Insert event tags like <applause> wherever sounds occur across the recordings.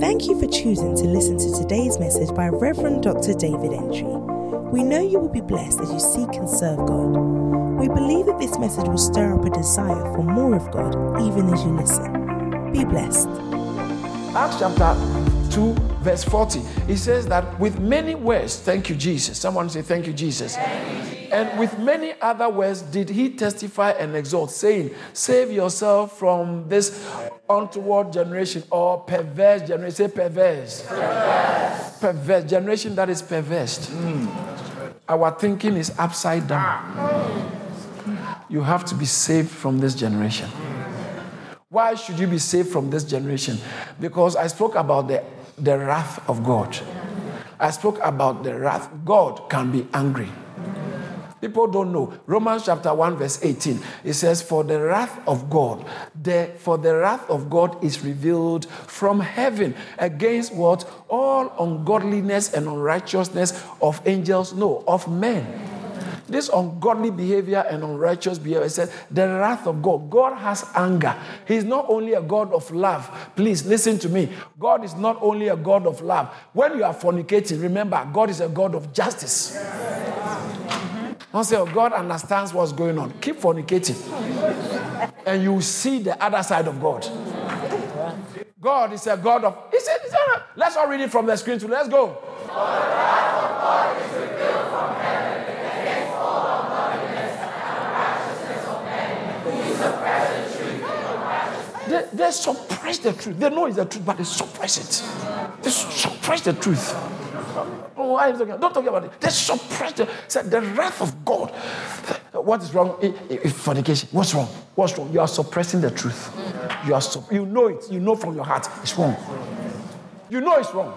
Thank you for choosing to listen to today's message by Reverend Dr. David Entry. We know you will be blessed as you seek and serve God. We believe that this message will stir up a desire for more of God even as you listen. Be blessed. Acts chapter 2, verse 40. It says that with many words, thank you, Jesus. Someone say, Thank you, Jesus. Thank you, Jesus. And with many other words did he testify and exhort, saying, Save yourself from this untoward generation or perverse generation. Say perverse. Perverse, perverse generation that is perverse. Mm. Our thinking is upside down. You have to be saved from this generation. Why should you be saved from this generation? Because I spoke about the, the wrath of God. I spoke about the wrath. God can be angry. People don't know. Romans chapter 1, verse 18. It says, For the wrath of God, the, for the wrath of God is revealed from heaven against what? All ungodliness and unrighteousness of angels, no, of men. This ungodly behavior and unrighteous behavior says the wrath of God. God has anger. He's not only a God of love. Please listen to me. God is not only a God of love. When you are fornicating, remember, God is a God of justice. Don't say, oh, God understands what's going on. Keep fornicating. and you see the other side of God. God is a God of. He said, let's all read it from the screen too. Let's go. They, they suppress the truth. They know it's the truth, but they suppress it. They suppress the truth. Oh, why is Don't talk about it. They suppress the, said the wrath of God. What is wrong? Fornication. What's wrong? What's wrong? You are suppressing the truth. You are you know it. You know from your heart it's wrong. You know it's wrong.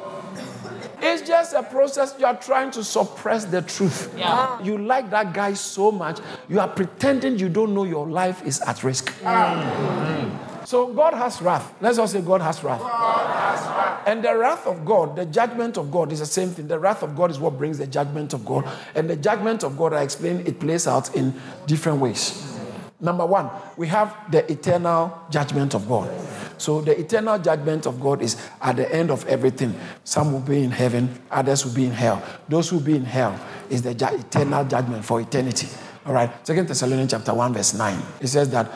It's just a process. You are trying to suppress the truth. Yeah. You like that guy so much, you are pretending you don't know your life is at risk. Mm-hmm. So God has wrath. Let's all say God has wrath. God has wrath. And the wrath of God, the judgment of God is the same thing. The wrath of God is what brings the judgment of God. And the judgment of God, I explained, it plays out in different ways. Number one, we have the eternal judgment of God. So the eternal judgment of God is at the end of everything. Some will be in heaven, others will be in hell. Those who will be in hell is the eternal judgment for eternity. All right. Second Thessalonians chapter 1, verse 9. It says that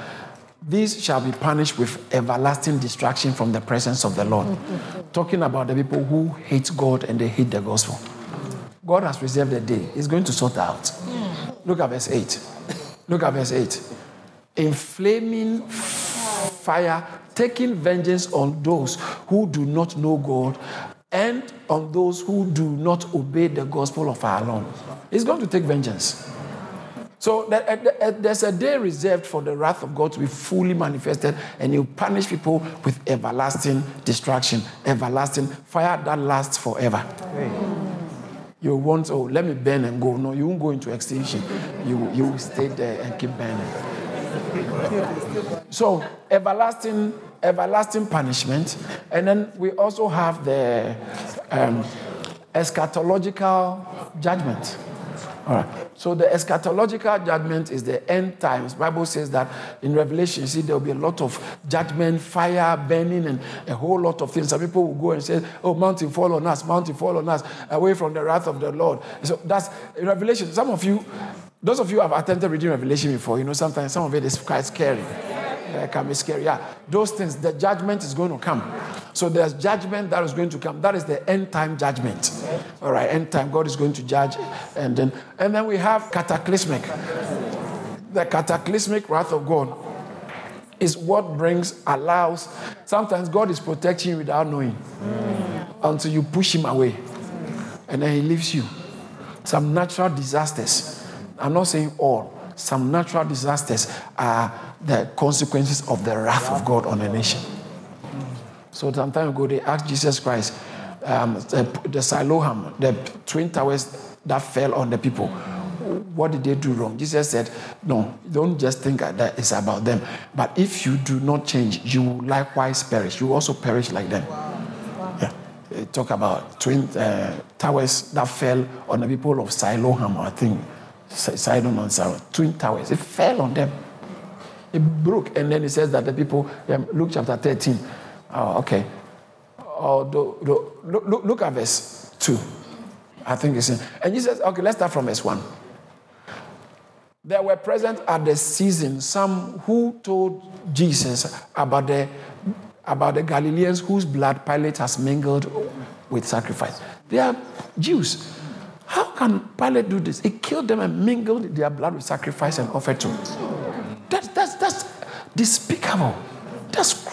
these shall be punished with everlasting destruction from the presence of the Lord. <laughs> Talking about the people who hate God and they hate the gospel. God has reserved a day. He's going to sort out. Hmm. Look at verse 8. Look at verse 8. In flaming fire, taking vengeance on those who do not know God and on those who do not obey the gospel of our Lord. He's going to take vengeance. So there's a day reserved for the wrath of God to be fully manifested, and you punish people with everlasting destruction, everlasting fire that lasts forever. You won't, oh, let me burn and go. No, you won't go into extinction. You, you will stay there and keep burning. So, everlasting, everlasting punishment. And then we also have the um, eschatological judgment. All right. So the eschatological judgment is the end times. Bible says that in Revelation, you see, there will be a lot of judgment, fire, burning, and a whole lot of things. Some people will go and say, "Oh, mountain fall on us, mountain fall on us, away from the wrath of the Lord." So that's Revelation. Some of you, those of you have attempted reading Revelation before, you know, sometimes some of it is quite scary. It can be scary. Yeah, those things. The judgment is going to come. So there's judgment that is going to come. That is the end time judgment. All right, end time. God is going to judge, and then and then we have cataclysmic. The cataclysmic wrath of God is what brings, allows. Sometimes God is protecting you without knowing until you push Him away, and then He leaves you. Some natural disasters. I'm not saying all. Some natural disasters are the consequences of the wrath of God on a nation. So some time ago, they asked Jesus Christ, um, the, the Siloam, the twin towers that fell on the people, what did they do wrong? Jesus said, No, don't just think that it's about them. But if you do not change, you will likewise perish. You also perish like them. Yeah. They talk about twin uh, towers that fell on the people of Siloam, I think. Sidon and Sarah, twin towers. It fell on them. It broke. And then it says that the people, um, Luke chapter 13, Oh, okay. Oh, do, do, look, look, at verse 2. I think it's in. And Jesus, okay, let's start from verse 1. There were present at the season some who told Jesus about the, about the Galileans whose blood Pilate has mingled with sacrifice. They are Jews. How can Pilate do this? He killed them and mingled their blood with sacrifice and offered to. That's, that's, that's despicable. That's.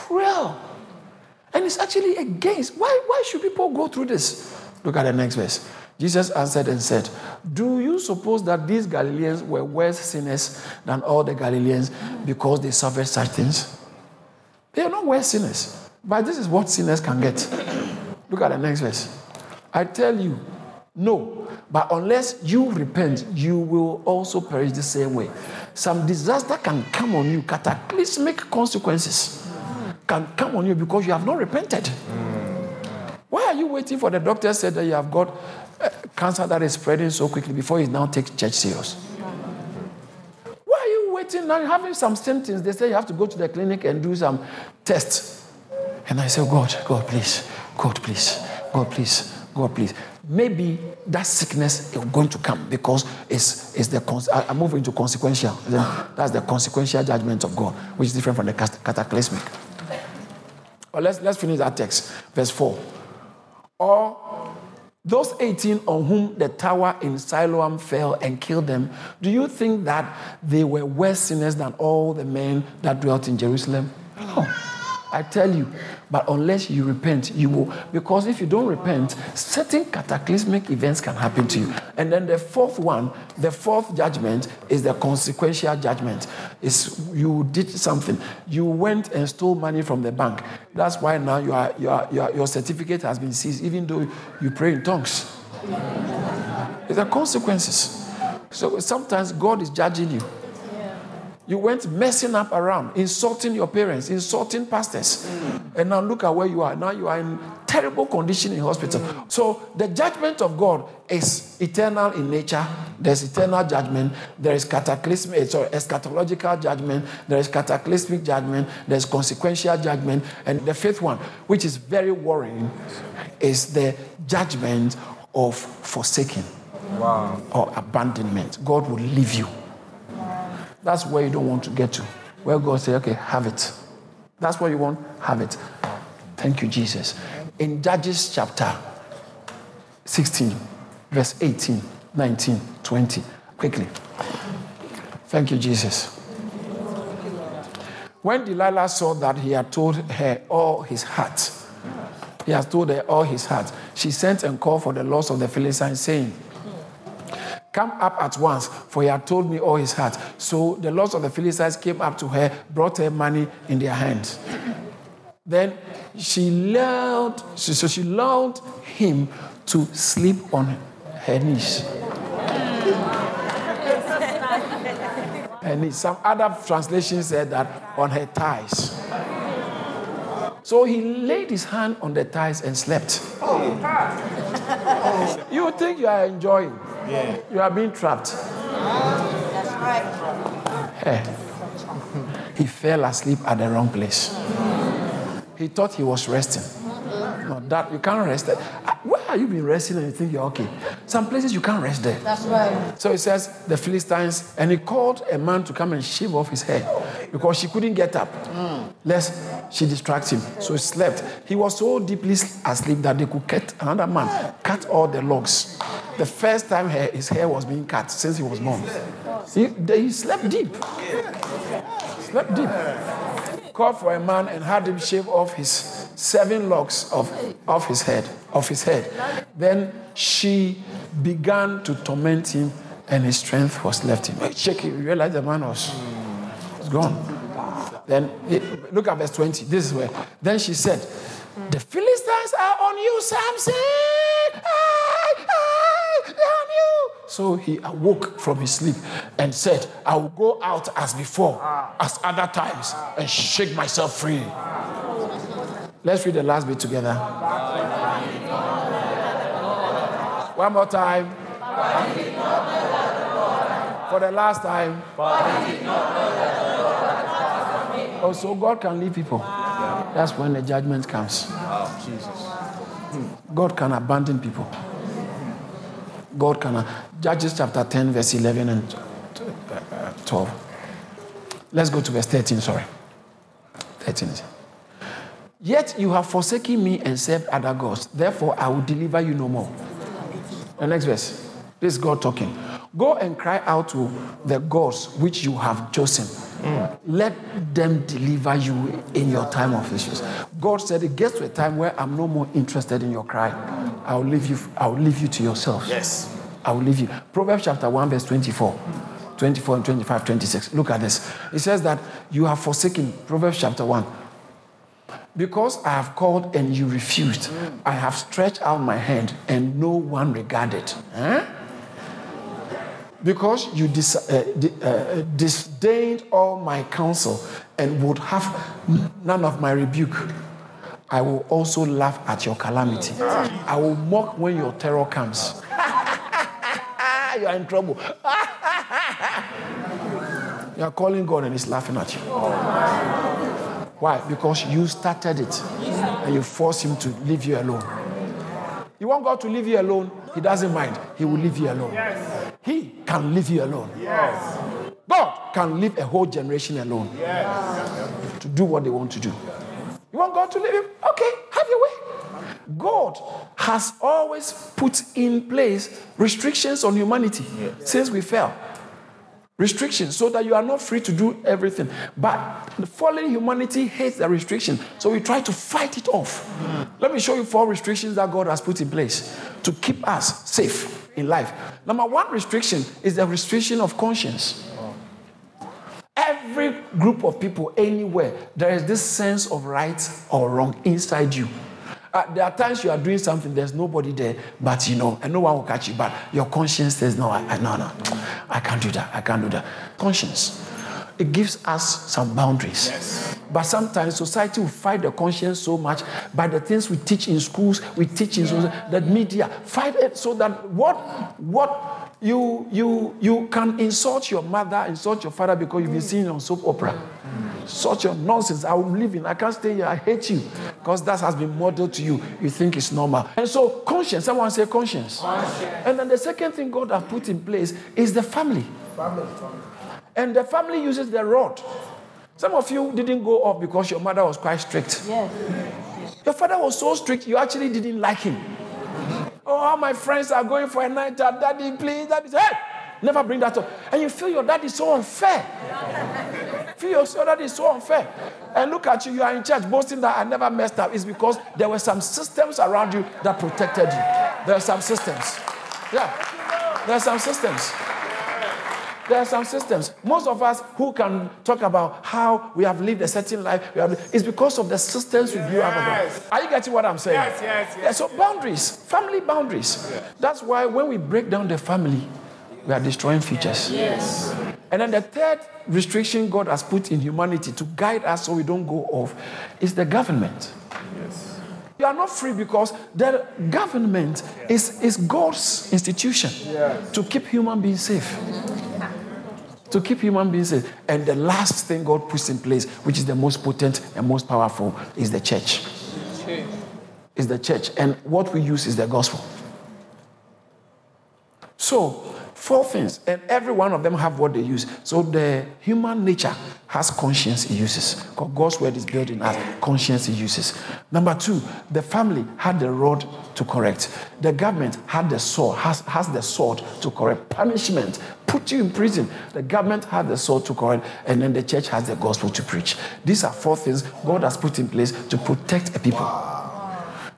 It's actually against. Why, why should people go through this? Look at the next verse. Jesus answered and said, Do you suppose that these Galileans were worse sinners than all the Galileans because they suffered such things? They are not worse sinners. But this is what sinners can get. Look at the next verse. I tell you, no. But unless you repent, you will also perish the same way. Some disaster can come on you, cataclysmic consequences can come on you because you have not repented. Why are you waiting for the doctor said that you have got uh, cancer that is spreading so quickly before you now take church serious? Why are you waiting now? Having some symptoms, they say you have to go to the clinic and do some tests. And I say, God, God, please, God, please, God, please, God, please. Maybe that sickness is going to come because it's, it's the I move into consequential. That's the consequential judgment of God, which is different from the cataclysmic. But let's, let's finish that text, verse 4. Or those 18 on whom the tower in Siloam fell and killed them, do you think that they were worse sinners than all the men that dwelt in Jerusalem? No. I tell you, but unless you repent, you will. Because if you don't repent, certain cataclysmic events can happen to you. And then the fourth one, the fourth judgment is the consequential judgment. Is you did something. You went and stole money from the bank. That's why now you are, you are, you are, your certificate has been seized, even though you pray in tongues. It's the consequences. So sometimes God is judging you. You went messing up around, insulting your parents, insulting pastors. Mm. And now look at where you are. Now you are in terrible condition in hospital. Mm. So the judgment of God is eternal in nature. There's eternal judgment. There is cataclysmic, eh, sorry, eschatological judgment. There is cataclysmic judgment. There's consequential judgment. And the fifth one, which is very worrying, is the judgment of forsaking wow. or abandonment. God will leave you. That's where you don't want to get to. Where God say, okay, have it. That's what you want, have it. Thank you, Jesus. In Judges chapter 16, verse 18, 19, 20. Quickly. Thank you, Jesus. When Delilah saw that he had told her all his heart, he has told her all his heart, she sent and called for the lords of the Philistines, saying, Come up at once, for he had told me all his heart. So the lords of the Philistines came up to her, brought her money in their hands. Then she lulled, so she lulled him to sleep on her knees. and some other translations said that on her thighs. So he laid his hand on the thighs and slept. you think you are enjoying. Yeah. You are being trapped. That's right. Hey. He fell asleep at the wrong place. He thought he was resting. No, that you can't rest there. Uh, where are you been resting and you think you're okay? Some places you can't rest there. That's right. So he says the Philistines, and he called a man to come and shave off his hair because she couldn't get up. Mm. Lest she distract him. So he slept. He was so deeply asleep that they could cut another man, cut all the logs. The first time his hair was being cut since he was born. He, he slept deep. Slept deep. Called for a man and had him shave off his seven locks of, of his head, of his head. Then she began to torment him, and his strength was left him. Check he realized the man was, was gone. Then look at verse 20. This is where. Then she said, The Philistines are on you, Samson. Ah! So he awoke from his sleep and said, I will go out as before, as other times, and shake myself free. Let's read the last bit together. One more time. For the last time. Oh, so God can leave people. That's when the judgment comes. God can abandon people. God can. Judges chapter 10, verse 11 and uh, 12. Let's go to verse 13, sorry. 13. Yet you have forsaken me and served other gods. Therefore, I will deliver you no more. The next verse. This is God talking. Go and cry out to the gods which you have chosen. Mm. Let them deliver you in your time of issues. God said it gets to a time where I'm no more interested in your cry. I'll leave you, I'll leave you to yourself. Yes. I will leave you. Proverbs chapter 1, verse 24. 24 and 25, 26. Look at this. It says that you have forsaken, Proverbs chapter 1. Because I have called and you refused, I have stretched out my hand and no one regarded. Because you dis- uh, uh, disdained all my counsel and would have none of my rebuke, I will also laugh at your calamity. I will mock when your terror comes. You are in trouble. <laughs> you are calling God and He's laughing at you. Why? Because you started it and you force Him to leave you alone. You want God to leave you alone? He doesn't mind. He will leave you alone. Yes. He can leave you alone. Yes. God can leave a whole generation alone yes. to do what they want to do. You want God to leave him? Okay, have your way. God has always put in place restrictions on humanity yes. since we fell. Restrictions so that you are not free to do everything. But the fallen humanity hates the restriction, so we try to fight it off. Mm. Let me show you four restrictions that God has put in place to keep us safe in life. Number one restriction is the restriction of conscience. Every group of people, anywhere, there is this sense of right or wrong inside you. Uh, there are times you are doing something, there's nobody there, but you know, and no one will catch you. But your conscience says, No, I, I, no, no, I can't do that. I can't do that. Conscience. It gives us some boundaries. Yes. But sometimes society will fight the conscience so much by the things we teach in schools, we teach in yeah. that media, fight it so that what what you you you can insult your mother, insult your father because you've been seeing on soap opera. Such a nonsense. I will live in. I can't stay here. I hate you. Because that has been modeled to you. You think it's normal. And so, conscience. Someone say conscience. conscience. And then the second thing God has put in place is the family. Family. And the family uses the rod. Some of you didn't go off because your mother was quite strict. Yes. Your father was so strict, you actually didn't like him. Oh, my friends are going for a night out. Daddy, please. Daddy, hey! Never bring that up. And you feel your dad is so unfair. <laughs> feel your is so unfair. And look at you, you are in church boasting that I never messed up. It's because there were some systems around you that protected you. There are some systems. Yeah. There are some systems. There are some systems. Most of us who can talk about how we have lived a certain life, have, it's because of the systems we grew up with. Are you getting what I'm saying? Yes, yes, yes. Yeah, so boundaries, family boundaries. Yes. That's why when we break down the family, we are destroying futures. Yes. And then the third restriction God has put in humanity to guide us so we don't go off is the government. Yes. You are not free because the government is, is God's institution yes. to keep human beings safe. To keep human beings safe. And the last thing God puts in place, which is the most potent and most powerful, is the church. Is the church. And what we use is the gospel. So, Four things, and every one of them have what they use. So the human nature has conscience it uses. God's word is built in us, conscience it uses. Number two, the family had the rod to correct. The government had the sword, has, has the sword to correct. Punishment, put you in prison. The government had the sword to correct, and then the church has the gospel to preach. These are four things God has put in place to protect a people.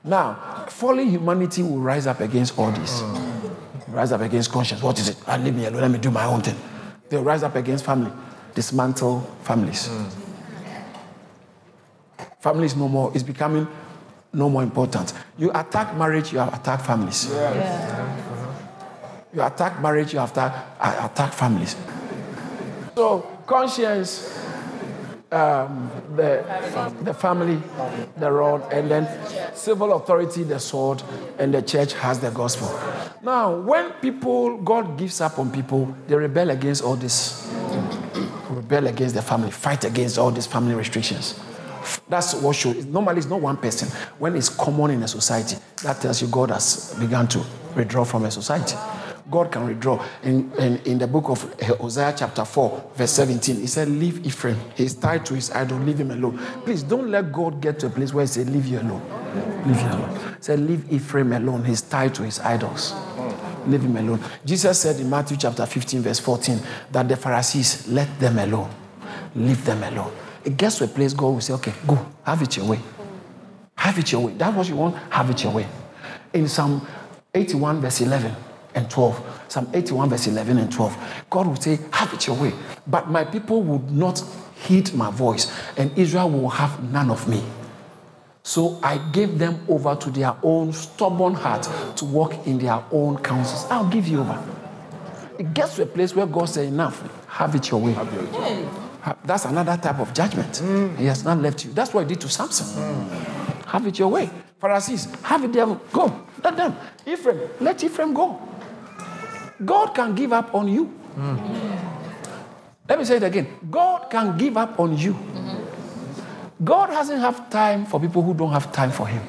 Now, fallen humanity will rise up against all this rise up against conscience. What is it? I ah, leave me alone. Let me do my own thing. They'll rise up against family, dismantle families. Mm. Family is no more, is becoming no more important. You attack marriage, you attack families. Yeah. Yeah. You attack marriage, you attack, attack families. So, conscience um, the, the family, the rod, and then civil authority, the sword, and the church has the gospel. Now, when people, God gives up on people, they rebel against all this. Rebel against the family, fight against all these family restrictions. That's what shows. Normally, it's not one person. When it's common in a society, that tells you God has begun to withdraw from a society. God can withdraw. In, in, in the book of Hosea, chapter 4, verse 17, he said, Leave Ephraim. He's tied to his idol, leave him alone. Please don't let God get to a place where he says, Leave you alone. Leave you alone. He said, Leave Ephraim alone. He's tied to his idols. Leave him alone. Jesus said in Matthew chapter 15, verse 14, that the Pharisees, let them alone. Leave them alone. It gets to a place God will say, Okay, go, have it your way. Have it your way. That's what you want, have it your way. In Psalm 81, verse 11, and 12. Psalm 81, verse 11 and 12. God will say, Have it your way. But my people would not heed my voice, and Israel will have none of me. So I gave them over to their own stubborn heart to walk in their own counsels. I'll give you over. It gets to a place where God says, Enough, have it your way. That's another type of judgment. Mm. He has not left you. That's what he did to Samson. Mm. Have it your way. Pharisees, have it there. Go. Let them. Ephraim, let Ephraim go. God can give up on you. Mm. Let me say it again. God can give up on you. God hasn't have time for people who don't have time for Him.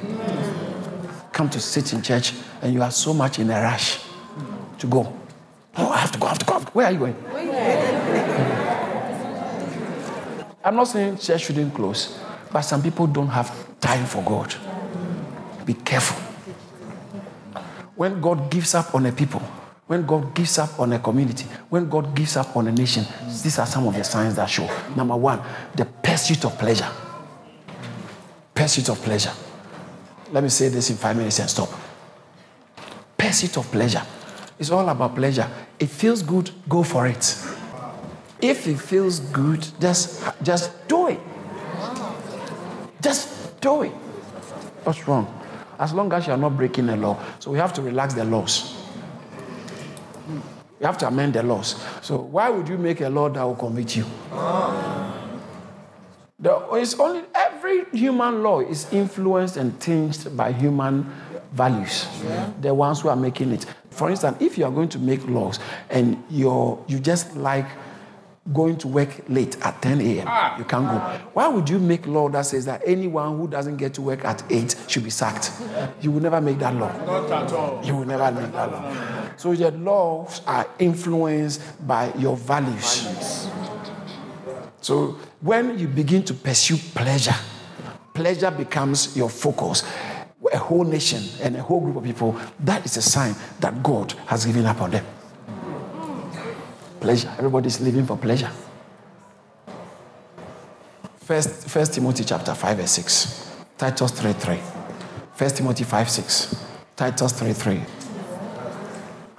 Come to sit in church and you are so much in a rush to go. Oh, I have to go, I have to go. Where are you going? I'm not saying church shouldn't close, but some people don't have time for God. Be careful. When God gives up on a people, when God gives up on a community, when God gives up on a nation, these are some of the signs that show. Number one, the pursuit of pleasure. Pursuit of pleasure. Let me say this in five minutes and stop. Pursuit of pleasure. It's all about pleasure. It feels good, go for it. If it feels good, just, just do it. Just do it. What's wrong? As long as you're not breaking the law. So we have to relax the laws. You have to amend the laws. So why would you make a law that will convict you? It's only every human law is influenced and tinged by human values. Yeah. The ones who are making it. For instance, if you are going to make laws and you're you just like going to work late at 10 a.m. Ah. You can't go. Why would you make law that says that anyone who doesn't get to work at 8 should be sacked? You will never make that law. Not at all. You will never make that law. So the laws are influenced by your values. So when you begin to pursue pleasure, pleasure becomes your focus. A whole nation and a whole group of people, that is a sign that God has given up on them. Pleasure. Everybody's living for pleasure. First, First Timothy chapter 5, verse 6. Titus 3 3. First Timothy 5 6. Titus 3 3.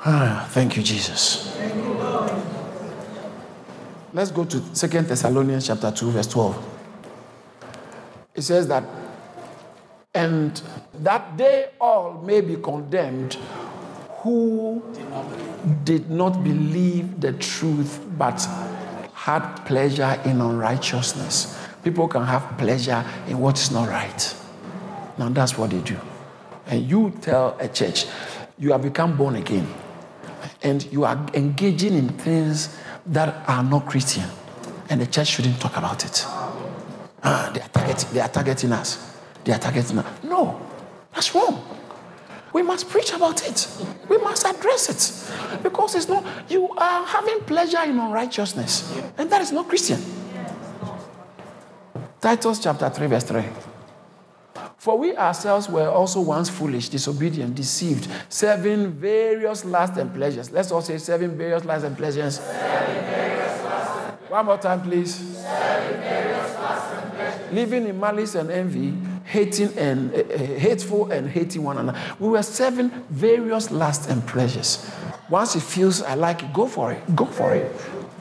Ah, thank you, Jesus. Let's go to Second Thessalonians chapter 2, verse 12. It says that, and that they all may be condemned who did not believe the truth but had pleasure in unrighteousness. People can have pleasure in what is not right. Now that's what they do. And you tell a church, you have become born again and you are engaging in things that are not Christian, and the church shouldn't talk about it. Ah, they, are targeting, they are targeting us. They are targeting us. No, that's wrong. We must preach about it. We must address it. Because it's not, you are having pleasure in unrighteousness. And that is not Christian. Titus chapter 3, verse 3. For we ourselves were also once foolish, disobedient, deceived, serving various lusts and pleasures. Let's all say serving various lusts and pleasures. One more time, please. Living in malice and envy, hating and uh, hateful and hating one another. We were serving various lusts and pleasures. Once it feels I like it, go for it. Go for it.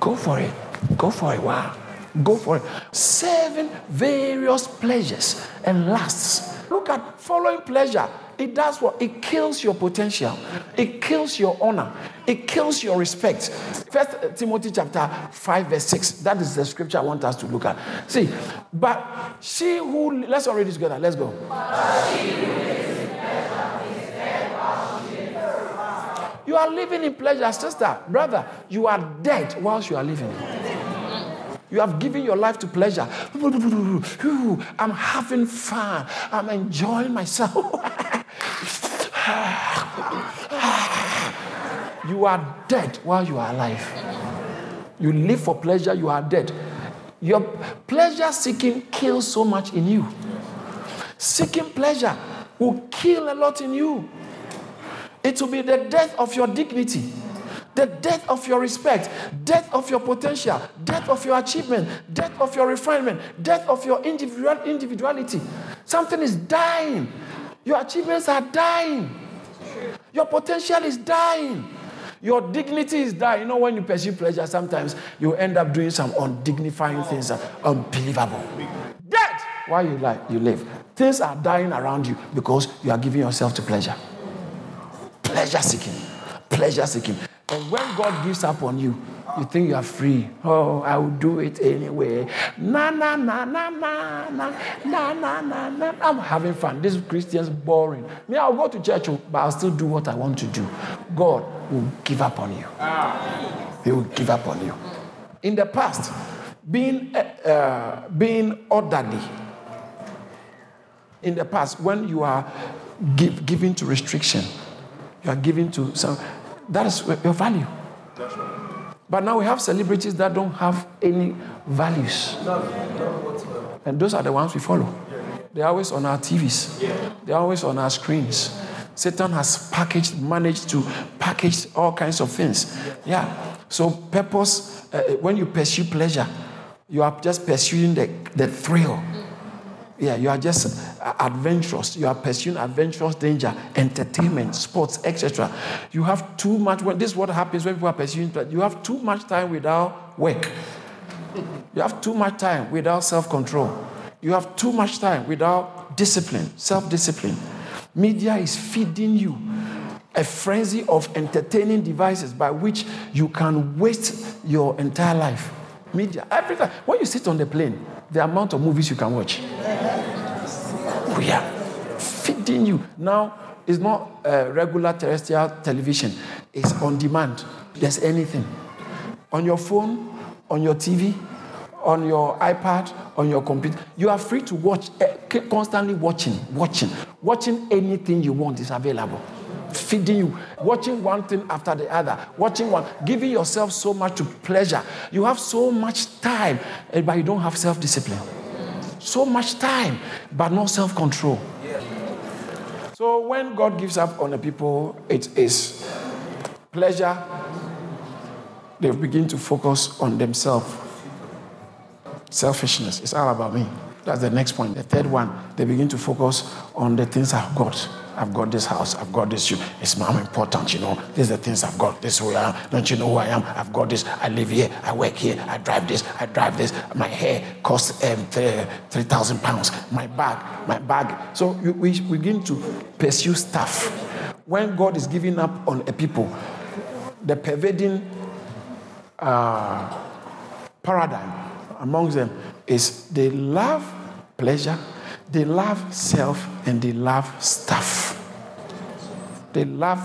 Go for it. Go for it. Wow. Go for it. Serving various pleasures and lusts. Look at following pleasure. It does what? It kills your potential. It kills your honor. It kills your respect. First Timothy chapter 5, verse 6. That is the scripture I want us to look at. See, but she who let's already together. Let's go. You are living in pleasure, sister, brother. You are dead whilst you are living. You have given your life to pleasure. <laughs> I'm having fun. I'm enjoying myself. <laughs> you are dead while you are alive. You live for pleasure, you are dead. Your pleasure seeking kills so much in you. Seeking pleasure will kill a lot in you. It will be the death of your dignity, the death of your respect, death of your potential, death of your achievement, death of your refinement, death of your individual individuality. Something is dying. Your achievements are dying. Your potential is dying. Your dignity is dying. You know, when you pursue pleasure, sometimes you end up doing some undignifying things, uh, unbelievable. Dead Why you, like, you live. Things are dying around you because you are giving yourself to pleasure. Pleasure seeking. Pleasure seeking. And when God gives up on you, you think you are free. Oh, I will do it anyway. Na na na na na na na na na na. I'm having fun. This Christian's boring. Me, I'll go to church, but I'll still do what I want to do. God will give up on you. He will give up on you. In the past, being uh, uh, being orderly. In the past, when you are give, giving to restriction, you are giving to some. That is your value. But now we have celebrities that don't have any values. And those are the ones we follow. They're always on our TVs, they're always on our screens. Satan has packaged, managed to package all kinds of things. Yeah. So, purpose, uh, when you pursue pleasure, you are just pursuing the, the thrill. Yeah, you are just adventurous. You are pursuing adventurous danger, entertainment, sports, etc. You have too much. This is what happens when people are pursuing. You have too much time without work. You have too much time without self-control. You have too much time without discipline, self-discipline. Media is feeding you a frenzy of entertaining devices by which you can waste your entire life. Media, every time. When you sit on the plane, the amount of movies you can watch. Are feeding you. Now, it's not uh, regular terrestrial television, it's on demand. There's anything. On your phone, on your TV, on your iPad, on your computer. You are free to watch, uh, constantly watching, watching. Watching anything you want is available feeding you, watching one thing after the other, watching one, giving yourself so much to pleasure. You have so much time, eh, but you don't have self discipline. So much time, but no self control. So when God gives up on the people, it is pleasure. They begin to focus on themselves. Selfishness. It's all about me. That's the next point. The third one, they begin to focus on the things I've got. I've got this house, I've got this. Shoe. It's more important, you know. These are the things I've got. This is who I am. Don't you know who I am? I've got this. I live here. I work here. I drive this. I drive this. My hair costs um, 3,000 pounds. My bag, my bag. So we begin to pursue stuff. When God is giving up on a people, the pervading uh, paradigm amongst them is they love pleasure, they love self, and they love stuff. They love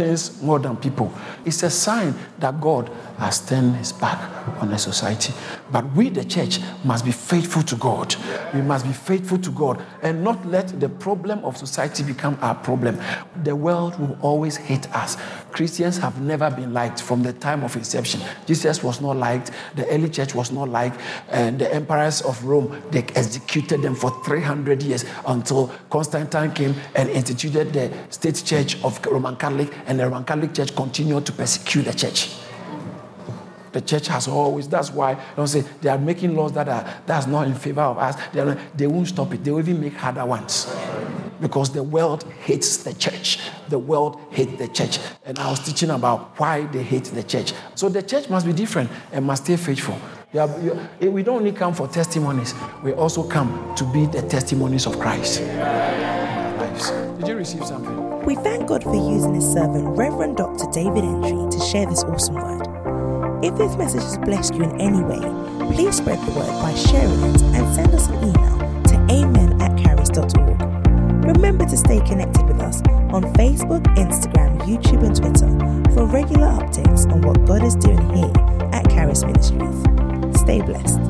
things more than people. It's a sign that God has turned his back on the society. But we, the church, must be faithful to God. We must be faithful to God and not let the problem of society become our problem. The world will always hate us. Christians have never been liked from the time of inception. Jesus was not liked, the early church was not liked, and the emperors of Rome, they executed them for 300 years until Constantine came and instituted the state church of Roman Catholic, and the Roman Catholic Church continued to persecute the church. The church has always, that's why don't say they are making laws that are that's not in favor of us. They, they won't stop it. They will even make harder ones. Because the world hates the church. The world hates the church. And I was teaching about why they hate the church. So the church must be different and must stay faithful. You you, eh, we don't only come for testimonies, we also come to be the testimonies of Christ. Lives. Did you receive something? We thank God for using his servant, Reverend Dr. David Entry, to share this awesome word. If this message has blessed you in any way, please spread the word by sharing it and send us an email to amen at caris.org. Remember to stay connected with us on Facebook, Instagram, YouTube, and Twitter for regular updates on what God is doing here at Caris Ministries. Stay blessed.